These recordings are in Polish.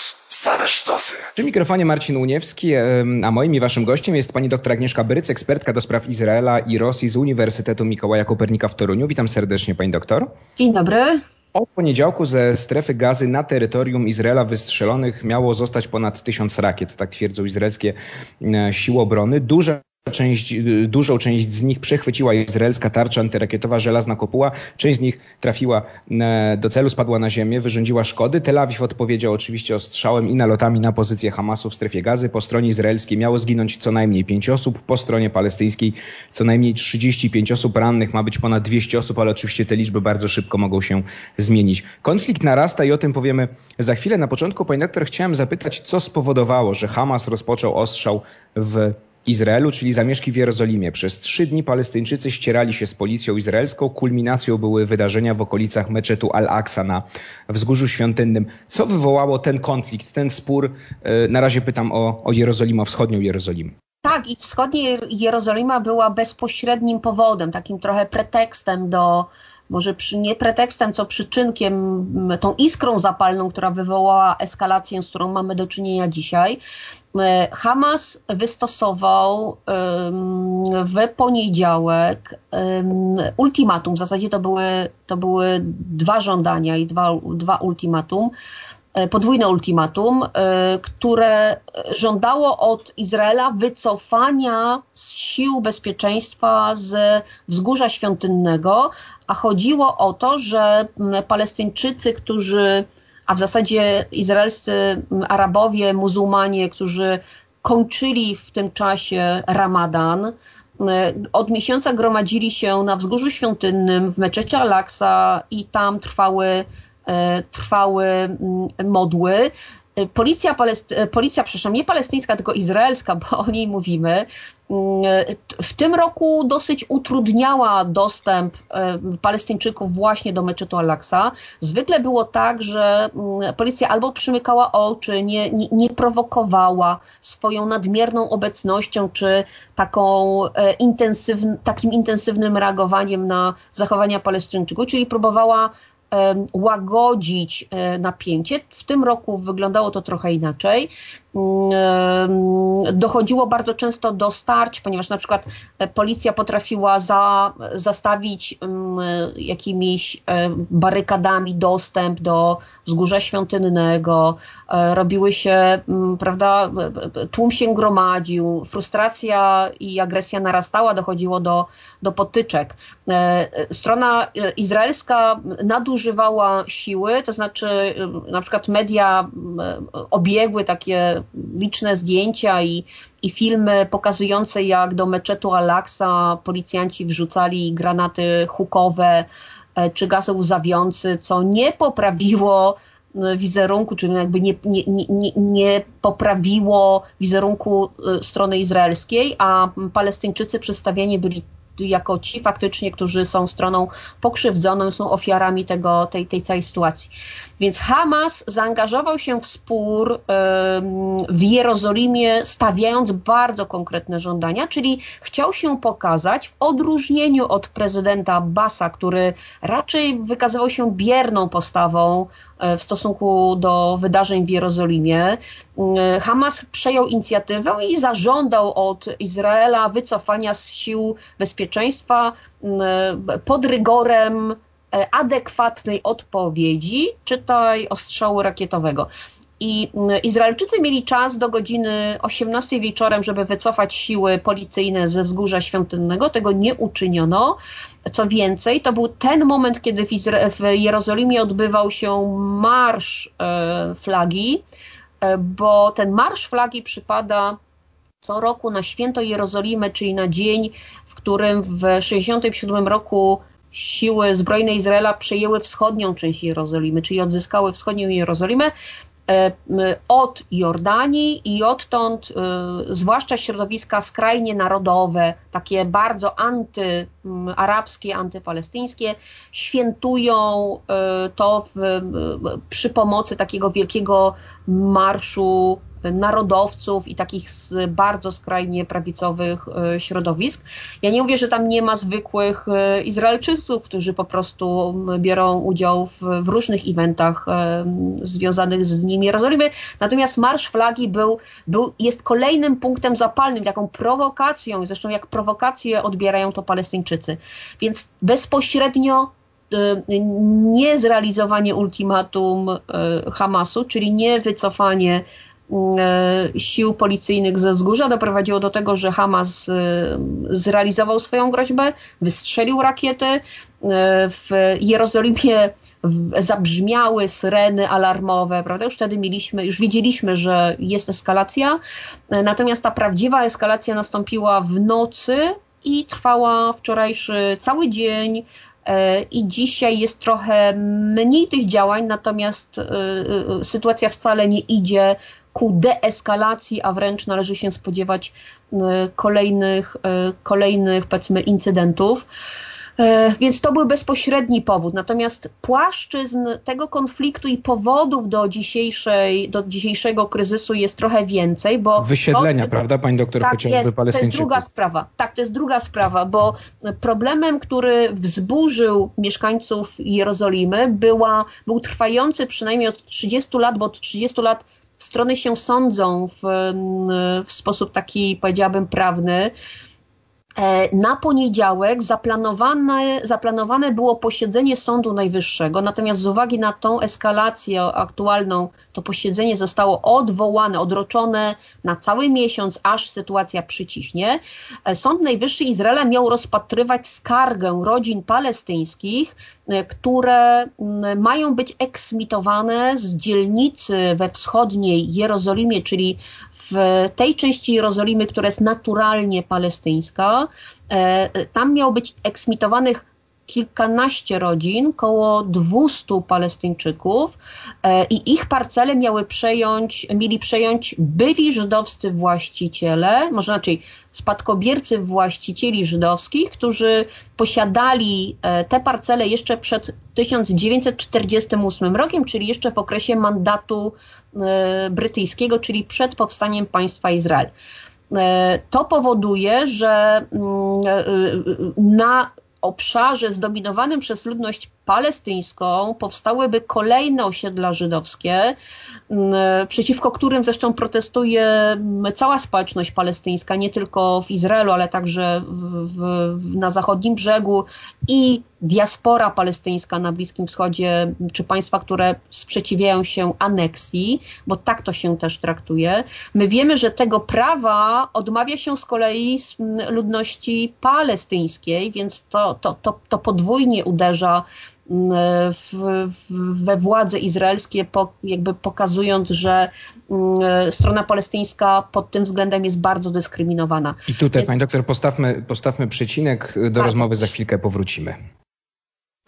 Plus. Same sztosy. Przy mikrofonie Marcin Uniewski, a moim i waszym gościem jest pani dr Agnieszka Bryc, ekspertka do spraw Izraela i Rosji z Uniwersytetu Mikołaja Kopernika w Toruniu. Witam serdecznie pani doktor. Dzień dobry. Od poniedziałku ze strefy gazy na terytorium Izraela wystrzelonych miało zostać ponad tysiąc rakiet, tak twierdzą izraelskie e, siły obrony. Duże Część, dużą część z nich przechwyciła izraelska tarcza antyrakietowa Żelazna Kopuła. Część z nich trafiła do celu, spadła na ziemię, wyrządziła szkody. Tel Awiw odpowiedział oczywiście ostrzałem i nalotami na pozycję Hamasu w strefie gazy. Po stronie izraelskiej miało zginąć co najmniej 5 osób, po stronie palestyńskiej co najmniej 35 osób. Rannych ma być ponad 200 osób, ale oczywiście te liczby bardzo szybko mogą się zmienić. Konflikt narasta i o tym powiemy za chwilę. Na początku, pani doktor, chciałem zapytać, co spowodowało, że Hamas rozpoczął ostrzał w Izraelu, czyli zamieszki w Jerozolimie. Przez trzy dni Palestyńczycy ścierali się z policją izraelską. Kulminacją były wydarzenia w okolicach meczetu Al-Aqsa na Wzgórzu Świątynnym. Co wywołało ten konflikt, ten spór? E, na razie pytam o, o Jerozolimę, o wschodnią Jerozolimę. Tak, i wschodnia Jerozolima była bezpośrednim powodem, takim trochę pretekstem do może przy, nie pretekstem, co przyczynkiem, tą iskrą zapalną, która wywołała eskalację, z którą mamy do czynienia dzisiaj. E, Hamas wystosował w poniedziałek ultimatum, w zasadzie to były, to były dwa żądania i dwa, dwa ultimatum E, podwójne ultimatum, e, które żądało od Izraela wycofania sił bezpieczeństwa z wzgórza świątynnego, a chodziło o to, że Palestyńczycy, którzy, a w zasadzie izraelscy Arabowie, muzułmanie, którzy kończyli w tym czasie Ramadan, od miesiąca gromadzili się na wzgórzu świątynnym w meczecie Al-Aqsa i tam trwały E, trwały modły. E, policja, e, policja, przepraszam, nie palestyńska, tylko izraelska, bo o niej mówimy, mm, w tym roku dosyć utrudniała dostęp Palestyńczyków właśnie do meczetu Al-Aqsa. Zwykle było tak, że mm, policja albo przymykała oczy, nie, nie, nie prowokowała swoją nadmierną obecnością czy taką intensywn, takim intensywnym reagowaniem na zachowania Palestyńczyków, czyli próbowała łagodzić e, napięcie. W tym roku wyglądało to trochę inaczej. Dochodziło bardzo często do starć, ponieważ na przykład e, policja potrafiła za, zastawić jakimiś e, barykadami dostęp do wzgórza świątynnego, robiły się, prawda, tłum się gromadził, frustracja i agresja narastała, dochodziło do, do potyczek. Strona izraelska nadużyła używała siły, to znaczy na przykład media obiegły takie liczne zdjęcia i, i filmy pokazujące jak do meczetu Al-Aqsa policjanci wrzucali granaty hukowe e, czy gaz łzawiący, co nie poprawiło y, wizerunku, czyli jakby nie, nie, nie, nie poprawiło wizerunku strony izraelskiej, a Palestyńczycy przedstawieni byli jako ci faktycznie, którzy są stroną pokrzywdzoną, są ofiarami tego, tej, tej całej sytuacji. Więc Hamas zaangażował się w spór w Jerozolimie, stawiając bardzo konkretne żądania, czyli chciał się pokazać w odróżnieniu od prezydenta Basa, który raczej wykazywał się bierną postawą e, w stosunku do wydarzeń w Jerozolimie. E, Hamas przejął inicjatywę i zażądał od Izraela wycofania z sił bezpieczeństwa pod rygorem E, adekwatnej odpowiedzi, czytaj ostrzału rakietowego. I mm, Izraelczycy mieli czas do godziny 18 wieczorem, żeby wycofać siły policyjne ze wzgórza świątynnego. Tego nie uczyniono. Co więcej, to był ten moment, kiedy w, Izra- w Jerozolimie odbywał się marsz e, flagi, e, bo ten marsz flagi przypada co roku na święto Jerozolimy, czyli na dzień, w którym w 1967 roku siły zbrojne Izraela przejęły wschodnią część Jerozolimy, czyli odzyskały wschodnią Jerozolimę e, od Jordanii i odtąd, e, zwłaszcza środowiska skrajnie narodowe, takie bardzo antyarabskie, antypalestyńskie, świętują e, to w, przy pomocy takiego wielkiego marszu narodowców i takich z bardzo skrajnie prawicowych środowisk. Ja nie mówię, że tam nie ma zwykłych Izraelczyków, którzy po prostu biorą udział w, w różnych eventach związanych z Dniem Jerozolimy, natomiast Marsz Flagi był, był, jest kolejnym punktem zapalnym, taką prowokacją, zresztą jak prowokację odbierają to Palestyńczycy. Więc bezpośrednio y, nie zrealizowanie ultimatum Hamasu, czyli nie wycofanie sił policyjnych ze wzgórza doprowadziło do tego, że Hamas zrealizował swoją groźbę, wystrzelił rakiety. W Jerozolimie zabrzmiały syreny alarmowe, prawda? Już wtedy mieliśmy, już wiedzieliśmy, że jest eskalacja, natomiast ta prawdziwa eskalacja nastąpiła w nocy i trwała wczorajszy cały dzień. E, I dzisiaj jest trochę mniej tych działań, natomiast e, e, sytuacja wcale nie idzie ku deeskalacji, a wręcz należy się spodziewać kolejnych, kolejnych powiedzmy incydentów. E, więc to był bezpośredni powód. Natomiast płaszczyzn tego konfliktu i powodów do, dzisiejszej, do dzisiejszego kryzysu jest trochę więcej, bo... Wysiedlenia, bo, prawda, pani doktor, tak chociażby jest, To jest druga sprawa. Tak, to jest druga sprawa, bo problemem, który wzburzył mieszkańców Jerozolimy była, był trwający przynajmniej od 30 lat, bo od 30 lat strony się sądzą w, w sposób taki, powiedziałabym, prawny, na poniedziałek zaplanowane, zaplanowane było posiedzenie Sądu Najwyższego, natomiast z uwagi na tą eskalację aktualną, to posiedzenie zostało odwołane, odroczone na cały miesiąc, aż sytuacja przyciśnie. E, Sąd Najwyższy Izraela miał rozpatrywać skargę rodzin palestyńskich, e, które mają być eksmitowane z dzielnicy we wschodniej Jerozolimie, czyli w tej części Jerozolimy, która jest naturalnie palestyńska, e, tam miało być eksmitowanych kilkanaście rodzin, około 200 Palestyńczyków e, i ich parcele miały przejąć, mieli przejąć byli żydowscy właściciele, może inaczej spadkobiercy właścicieli żydowskich, którzy posiadali e, te parcele jeszcze przed 1948 rokiem, czyli jeszcze w okresie mandatu e, brytyjskiego, czyli przed powstaniem państwa Izrael. To powoduje, że mm, na obszarze zdominowanym przez ludność palestyńską powstałyby kolejne osiedla żydowskie, przeciwko którym zresztą protestuje cała społeczność palestyńska, nie tylko w Izraelu, ale także w, na zachodnim brzegu i diaspora palestyńska na Bliskim Wschodzie, czy państwa, które sprzeciwiają się aneksji, bo tak to się też traktuje. My wiemy, że tego prawa odmawia się z kolei ludności palestyńskiej, więc to, to, to, to podwójnie uderza w, we władze izraelskie, jakby pokazując, że mm, strona palestyńska pod tym względem jest bardzo dyskryminowana. I tutaj, jest... pani doktor, postawmy, postawmy przecinek, do bardzo rozmowy za chwilkę powrócimy.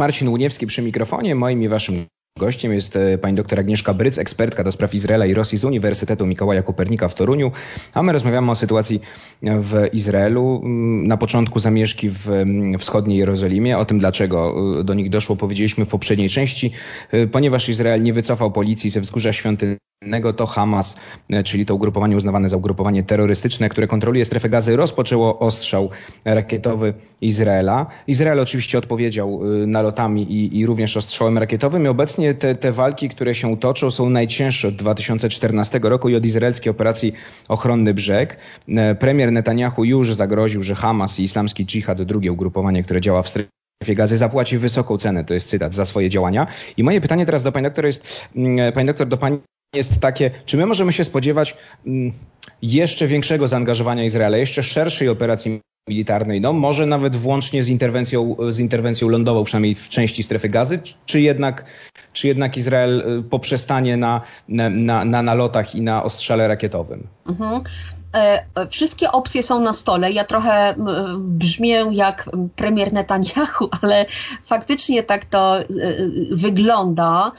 Marcin Łuniewski przy mikrofonie, moim i waszym Gościem jest e, pani doktor Agnieszka Bryc, ekspertka do spraw Izraela i Rosji z Uniwersytetu Mikołaja Kopernika w Toruniu, a my rozmawiamy o sytuacji w Izraelu. Na początku zamieszki w wschodniej Jerozolimie, o tym dlaczego e, do nich doszło powiedzieliśmy w poprzedniej części, e, ponieważ Izrael nie wycofał policji ze wzgórza świątyni to Hamas, czyli to ugrupowanie uznawane za ugrupowanie terrorystyczne, które kontroluje strefę gazy, rozpoczęło ostrzał rakietowy Izraela. Izrael oczywiście odpowiedział nalotami i, i również ostrzałem rakietowym i obecnie te, te walki, które się toczą, są najcięższe od 2014 roku i od izraelskiej operacji Ochronny Brzeg. E, premier Netanyahu już zagroził, że Hamas i islamski dżihad, drugie ugrupowanie, które działa w strefie gazy, zapłaci wysoką cenę, to jest cytat, za swoje działania. I moje pytanie teraz do pani doktor jest, mm, e, pani doktor, do pani jest takie, czy my możemy się spodziewać mm, jeszcze większego zaangażowania Izraela, jeszcze szerszej operacji militarnej, no może nawet włącznie z interwencją, z interwencją lądową, przynajmniej w części strefy gazy, czy jednak, czy jednak Izrael y, poprzestanie na, na, na nalotach i na ostrzale rakietowym? Mhm. E, wszystkie opcje są na stole. Ja trochę brzmię jak premier Netanyahu, ale faktycznie tak to y, y, wygląda.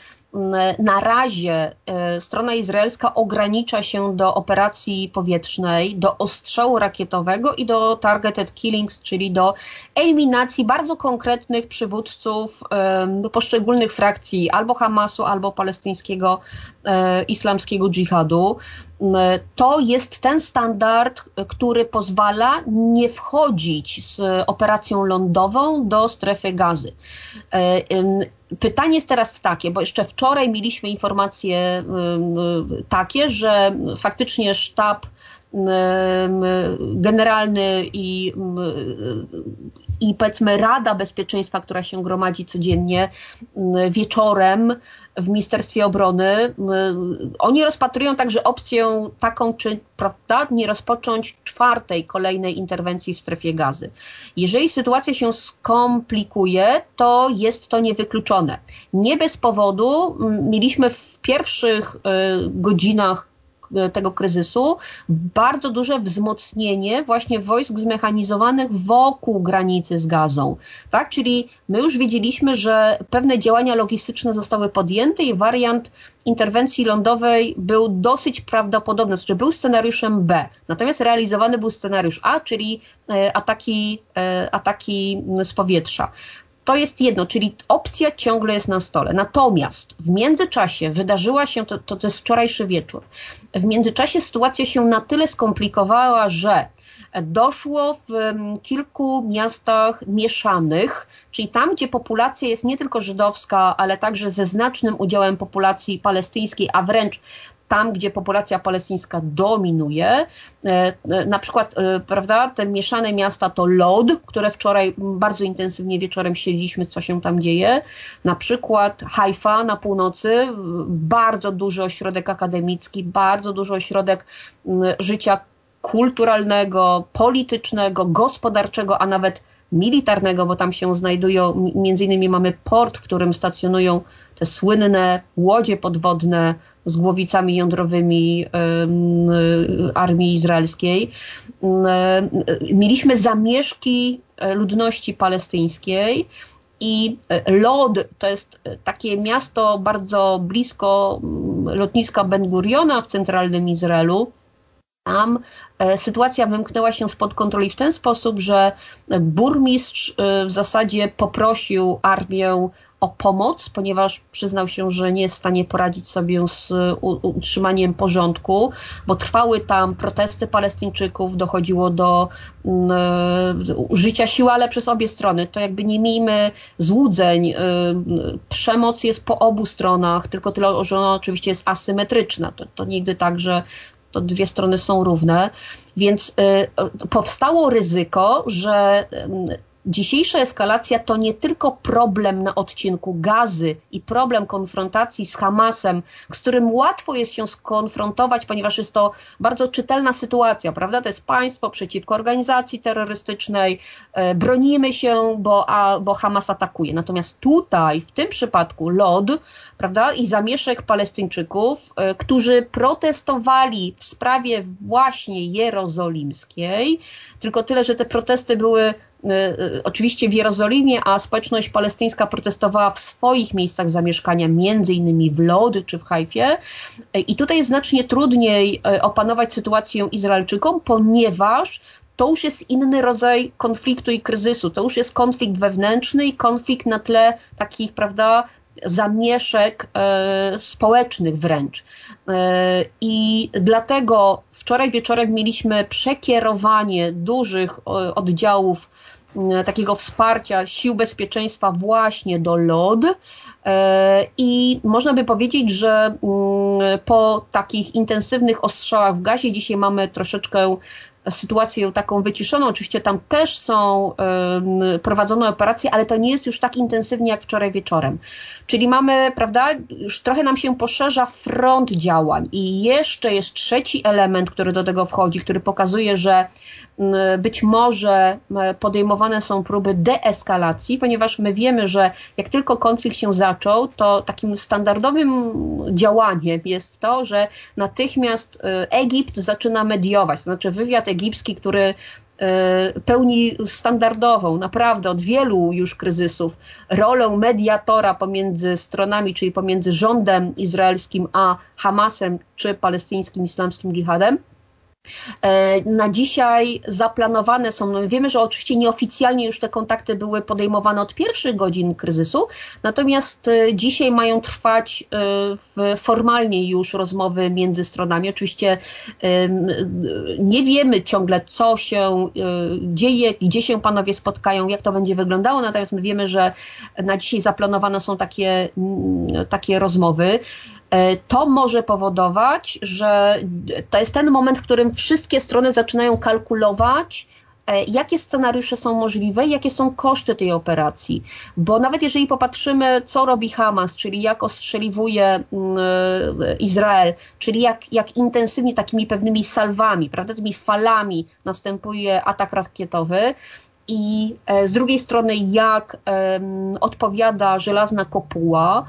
Na razie e, strona izraelska ogranicza się do operacji powietrznej, do ostrzału rakietowego i do targeted killings, czyli do eliminacji bardzo konkretnych przywódców poszczególnych frakcji albo Hamasu, albo palestyńskiego e, islamskiego dżihadu. To jest ten standard, który pozwala nie wchodzić z operacją lądową do strefy gazy. E, pytanie jest teraz takie, bo jeszcze wczoraj mieliśmy informacje takie, że faktycznie sztab generalny i, i powiedzmy Rada Bezpieczeństwa, która się gromadzi codziennie wieczorem w Ministerstwie Obrony, oni rozpatrują także opcję taką, czy prawda, nie rozpocząć czwartej kolejnej interwencji w strefie gazy. Jeżeli sytuacja się skomplikuje, to jest to niewykluczone. Nie bez powodu mieliśmy w pierwszych y, godzinach tego kryzysu bardzo duże wzmocnienie właśnie wojsk zmechanizowanych wokół granicy z gazą. Tak? Czyli my już wiedzieliśmy, że pewne działania logistyczne zostały podjęte i wariant interwencji lądowej był dosyć prawdopodobny, znaczy był scenariuszem B, natomiast realizowany był scenariusz A, czyli e, ataki, e, ataki z powietrza. To jest jedno, czyli opcja ciągle jest na stole. Natomiast w międzyczasie wydarzyła się, to, to, to jest wczorajszy wieczór, w międzyczasie sytuacja się na tyle skomplikowała, że doszło w kilku miastach mieszanych, czyli tam, gdzie populacja jest nie tylko żydowska, ale także ze znacznym udziałem populacji palestyńskiej, a wręcz tam, gdzie populacja palestyńska dominuje. E, e, na przykład, e, prawda, te mieszane miasta to Lod, które wczoraj bardzo intensywnie wieczorem śledziliśmy, co się tam dzieje. Na przykład Haifa na północy, bardzo duży ośrodek akademicki, bardzo duży ośrodek życia kulturalnego, politycznego, gospodarczego, a nawet militarnego, bo tam się znajdują, między innymi mamy port, w którym stacjonują te słynne łodzie podwodne z głowicami jądrowymi armii izraelskiej. Mieliśmy zamieszki e, ludności palestyńskiej. I e, Lod to jest e, takie miasto bardzo blisko lotniska Ben Guriona w centralnym Izraelu. Tam sytuacja wymknęła się spod kontroli w ten sposób, że burmistrz w zasadzie poprosił armię o pomoc, ponieważ przyznał się, że nie jest w stanie poradzić sobie z utrzymaniem porządku, bo trwały tam protesty Palestyńczyków, dochodziło do mm, e, użycia siły, ale przez obie strony. To jakby nie miejmy złudzeń. E, przemoc jest po obu stronach, tylko tyle, że ona oczywiście jest asymetryczna. To, to nigdy tak, że to dwie strony są równe, więc e, powstało ryzyko, że Dzisiejsza eskalacja to nie tylko problem na odcinku gazy i problem konfrontacji z Hamasem, z którym łatwo jest się skonfrontować, ponieważ jest to bardzo czytelna sytuacja, prawda? To jest państwo przeciwko organizacji terrorystycznej, e, bronimy się, bo, a, bo Hamas atakuje. Natomiast tutaj, w tym przypadku, LOD, prawda, i zamieszek Palestyńczyków, e, którzy protestowali w sprawie właśnie jerozolimskiej, tylko tyle, że te protesty były oczywiście w Jerozolimie, a społeczność palestyńska protestowała w swoich miejscach zamieszkania, między innymi w Lody czy w Hajfie. Y, I tutaj jest znacznie trudniej opanować sytuację Izraelczykom, ponieważ to już jest inny rodzaj konfliktu i kryzysu. To już jest konflikt wewnętrzny i konflikt na tle takich, prawda, zamieszek e, społecznych wręcz. E, I dlatego wczoraj wieczorem mieliśmy przekierowanie dużych oddziałów takiego wsparcia sił bezpieczeństwa właśnie do LOD. E, I można by powiedzieć, że mm, po takich intensywnych ostrzałach w gazie dzisiaj mamy troszeczkę sytuację taką wyciszoną. Oczywiście tam też są prowadzone operacje, ale to nie jest już tak intensywnie jak wczoraj wieczorem. Czyli mamy, prawda, już trochę nam się poszerza front działań i jeszcze jest trzeci element, który do tego wchodzi, który pokazuje, że być może podejmowane są próby deeskalacji, ponieważ my wiemy, że jak tylko konflikt się zaczął, to takim standardowym działaniem jest to, że natychmiast Egipt zaczyna mediować, to znaczy wywiad egipski, który pełni standardową, naprawdę od wielu już kryzysów, rolę mediatora pomiędzy stronami, czyli pomiędzy rządem izraelskim a Hamasem czy palestyńskim islamskim dżihadem. E, na dzisiaj zaplanowane są, no wiemy, że oczywiście nieoficjalnie już te kontakty były podejmowane od pierwszych godzin kryzysu, natomiast e, dzisiaj mają trwać e, formalnie już rozmowy między stronami. Oczywiście nie wiemy ciągle, co się dzieje, gdzie się panowie spotkają, jak to będzie wyglądało, natomiast my wiemy, że na dzisiaj zaplanowane są takie, takie rozmowy. E, to może powodować, że to jest ten moment, w którym wszystkie strony zaczynają kalkulować, e, jakie scenariusze są możliwe, jakie są koszty tej operacji. Bo nawet jeżeli popatrzymy, co robi Hamas, czyli jak ostrzeliwuje mm, e, Izrael, czyli jak, jak intensywnie takimi pewnymi salwami, prawda, tymi falami następuje atak rakietowy, i z drugiej strony jak odpowiada żelazna kopuła,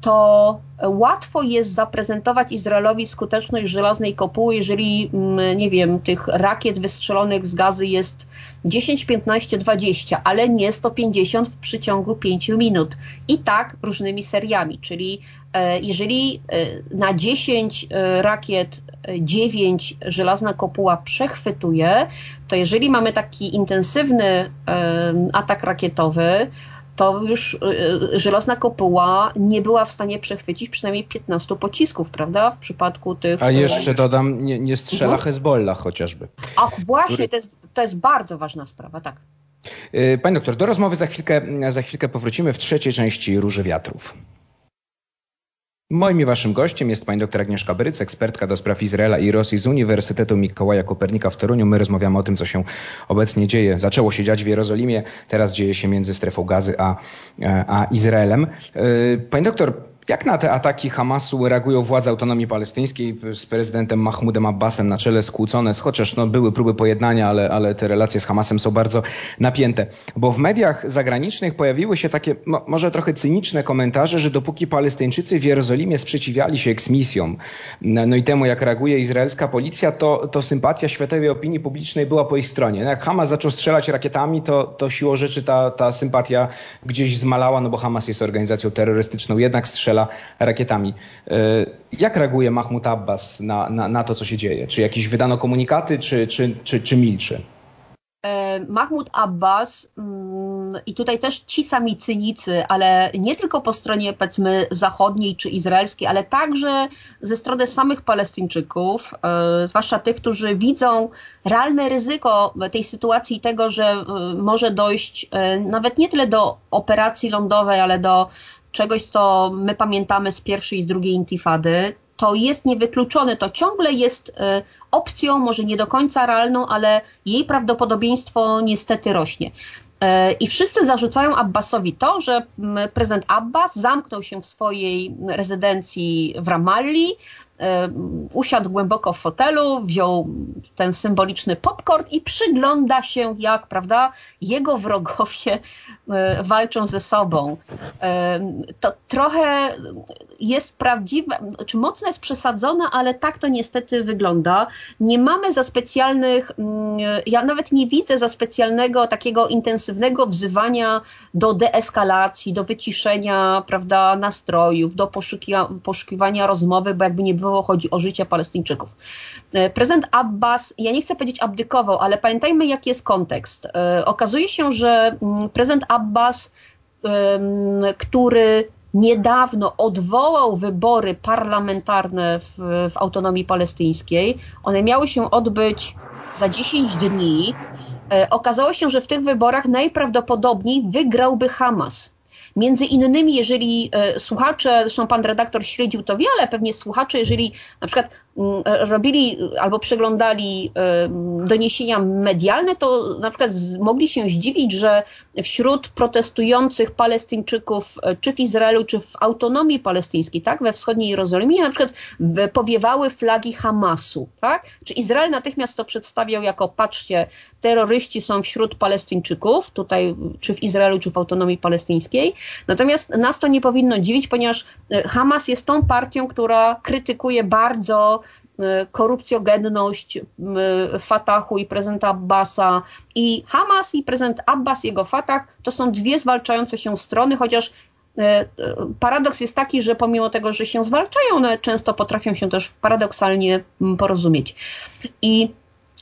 to łatwo jest zaprezentować Izraelowi skuteczność żelaznej kopuły, jeżeli, mm, nie wiem, tych rakiet wystrzelonych z gazy jest 10, 15, 20, ale nie 150 w przeciągu 5 minut. I tak różnymi seriami, czyli e, jeżeli e, na 10 e, rakiet 9 żelazna kopuła przechwytuje, to jeżeli mamy taki intensywny atak rakietowy, to już y, y, żelazna kopuła nie była w stanie przechwycić przynajmniej 15 pocisków, prawda? W przypadku tych. A jeszcze dodam, nie, nie strzela mhm. Hezbollah chociażby. A właśnie, który... to, jest, to jest bardzo ważna sprawa, tak. Y, Panie doktor, do rozmowy za chwilkę, za chwilkę powrócimy w trzeciej części Róży Wiatrów. Moim i waszym gościem jest pani dr Agnieszka Bryc, ekspertka do spraw Izraela i Rosji z Uniwersytetu Mikołaja Kopernika w Toruniu. My rozmawiamy o tym, co się obecnie dzieje. Zaczęło się dziać w Jerozolimie, teraz dzieje się między strefą gazy a, a Izraelem. E, pani doktor, jak na te ataki Hamasu reagują władze autonomii palestyńskiej z prezydentem Mahmudem Abbasem na czele skłócone, chociaż no, były próby pojednania, ale, ale te relacje z Hamasem są bardzo napięte. Bo w mediach zagranicznych pojawiły się takie no, może trochę cyniczne komentarze, że dopóki Palestyńczycy w Jerozolimie sprzeciwiali się eksmisjom, no, no i temu jak reaguje izraelska policja, to, to sympatia światowej opinii publicznej była po ich stronie. No, jak Hamas zaczął strzelać rakietami, to, to siłą rzeczy ta, ta sympatia gdzieś zmalała, no bo Hamas jest organizacją terrorystyczną, jednak strzela strzela rakietami. E, jak reaguje Mahmoud Abbas na, na, na to, co się dzieje? Czy jakieś wydano komunikaty, czy, czy, czy, czy milczy? E, Mahmoud Abbas mm, i tutaj też ci sami cynicy, ale nie tylko po stronie powiedzmy zachodniej czy izraelskiej, ale także ze strony samych Palestyńczyków, e, zwłaszcza tych, którzy widzą realne ryzyko tej sytuacji tego, że może dojść nawet nie tyle do operacji lądowej, ale do czegoś, co my pamiętamy z pierwszej i z drugiej intifady, to jest niewykluczone, to ciągle jest y, opcją, może nie do końca realną, ale jej prawdopodobieństwo niestety rośnie. Y, I wszyscy zarzucają Abbasowi to, że prezydent Abbas zamknął się w swojej rezydencji w Ramalli, usiadł głęboko w fotelu, wziął ten symboliczny popcorn i przygląda się, jak prawda, jego wrogowie e, walczą ze sobą. To trochę jest prawdziwe, czy mocno jest przesadzone, ale tak to niestety wygląda. Nie mamy za specjalnych, mm, ja nawet nie widzę za specjalnego takiego intensywnego wzywania do deeskalacji, do wyciszenia, prawda, nastrojów, do poszukiwania rozmowy, bo jakby nie było chodzi o życie Palestyńczyków. E, prezydent Abbas, ja nie chcę powiedzieć abdykował, ale pamiętajmy jaki jest kontekst. E, okazuje się, że mm, prezydent Abbas, który niedawno odwołał wybory parlamentarne w, w autonomii palestyńskiej, one miały się odbyć za 10 dni. E, okazało się, że w tych wyborach najprawdopodobniej wygrałby Hamas. Między innymi, jeżeli e, słuchacze, zresztą pan redaktor śledził to wiele, pewnie słuchacze, jeżeli na przykład robili albo przeglądali doniesienia medialne, to na przykład mogli się zdziwić, że wśród protestujących Palestyńczyków, e, czy w Izraelu, czy w autonomii palestyńskiej, tak, we wschodniej Jerozolimie, na przykład powiewały flagi Hamasu, tak? Czy Izrael natychmiast to przedstawiał jako, patrzcie, terroryści są wśród Palestyńczyków, tutaj czy w Izraelu, czy w autonomii palestyńskiej. Natomiast nas to nie powinno dziwić, ponieważ e, Hamas jest tą partią, która krytykuje bardzo korupcjogenność Fatahu i prezydenta Abbasa i Hamas i prezydent Abbas, jego Fatah to są dwie zwalczające się strony, chociaż paradoks jest taki, że pomimo tego, że się zwalczają, one często potrafią się też paradoksalnie porozumieć. I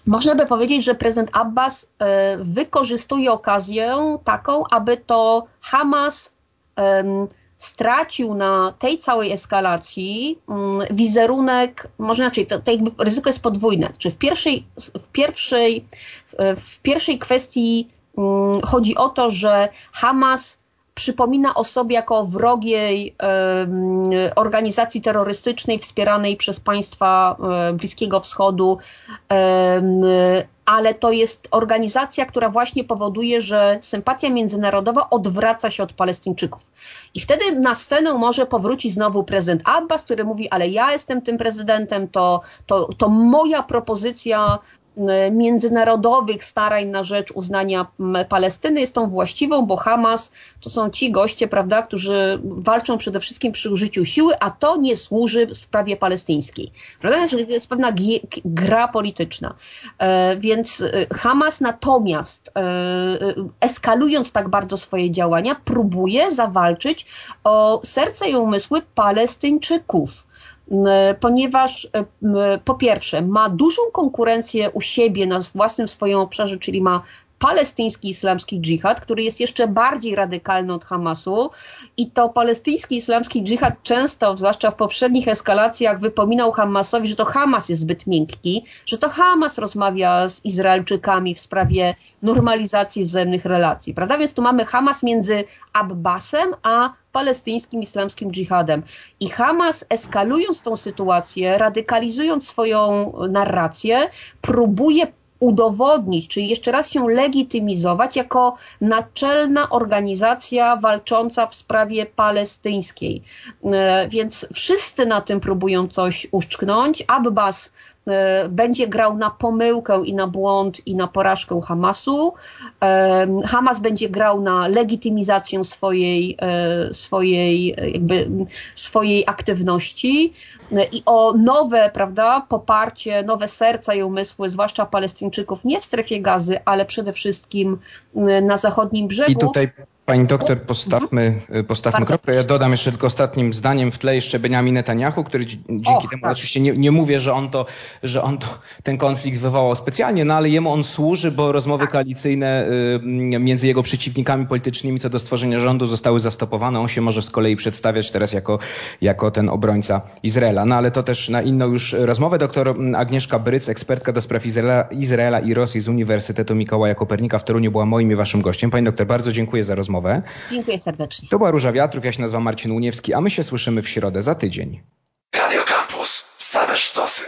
można by powiedzieć, że prezydent Abbas wykorzystuje okazję taką, aby to Hamas stracił na tej całej eskalacji mm, wizerunek, może inaczej, to, to jakby ryzyko jest podwójne. Czy w pierwszej, w pierwszej, w pierwszej kwestii mm, chodzi o to, że Hamas przypomina o sobie jako wrogiej organizacji terrorystycznej wspieranej przez państwa Bliskiego Wschodu, ale to jest organizacja, która właśnie powoduje, że sympatia międzynarodowa odwraca się od Palestyńczyków. I wtedy na scenę może powrócić znowu prezydent Abbas, który mówi, ale ja jestem tym prezydentem, to, to, to moja propozycja międzynarodowych starań na rzecz uznania Palestyny jest tą właściwą, bo Hamas to są ci goście, prawda, którzy walczą przede wszystkim przy użyciu siły, a to nie służy sprawie palestyńskiej. Prawda? To jest pewna gra polityczna. E, więc e, Hamas natomiast e, eskalując tak bardzo swoje działania, próbuje zawalczyć o serce i umysły Palestyńczyków ponieważ po pierwsze ma dużą konkurencję u siebie na własnym swoim obszarze, czyli ma palestyński islamski dżihad, który jest jeszcze bardziej radykalny od Hamasu i to palestyński islamski dżihad często, zwłaszcza w poprzednich eskalacjach, wypominał Hamasowi, że to Hamas jest zbyt miękki, że to Hamas rozmawia z Izraelczykami w sprawie normalizacji wzajemnych relacji, prawda? Więc tu mamy Hamas między Abbasem a palestyńskim islamskim dżihadem. I Hamas eskalując tą sytuację, radykalizując swoją narrację, próbuje udowodnić, czyli jeszcze raz się legitymizować jako naczelna organizacja walcząca w sprawie palestyńskiej. E, więc wszyscy na tym próbują coś uszczknąć. Abbas będzie grał na pomyłkę i na błąd i na porażkę Hamasu. E, Hamas będzie grał na legitymizację swojej, e, swojej, jakby swojej aktywności i o nowe, prawda, poparcie, nowe serca i umysły, zwłaszcza Palestyńczyków, nie w strefie gazy, ale przede wszystkim na zachodnim brzegu. I tutaj Pani doktor, postawmy, mhm. postawmy kropkę. Ja dodam jeszcze tylko ostatnim zdaniem w tle jeszcze Benjamin Netanyahu, który dzięki Och, temu tak. oczywiście nie, nie mówię, że on, to, że on to ten konflikt wywołał specjalnie, no ale jemu on służy, bo rozmowy tak. koalicyjne y, między jego przeciwnikami politycznymi co do stworzenia rządu zostały zastopowane. On się może z kolei przedstawiać teraz jako, jako ten obrońca Izraela. No ale to też na inną już rozmowę. Doktor Agnieszka Bryc, ekspertka do spraw Izraela, Izraela i Rosji z Uniwersytetu Mikołaja Kopernika w Toruniu była moim i waszym gościem. Pani doktor, bardzo dziękuję za rozmowę rozmowę. Dziękuję serdecznie. To była Róża Wiatrów, ja się nazywam Marcin Uniewski, a my się słyszymy w środę za tydzień. Radio Campus. Same sztosy.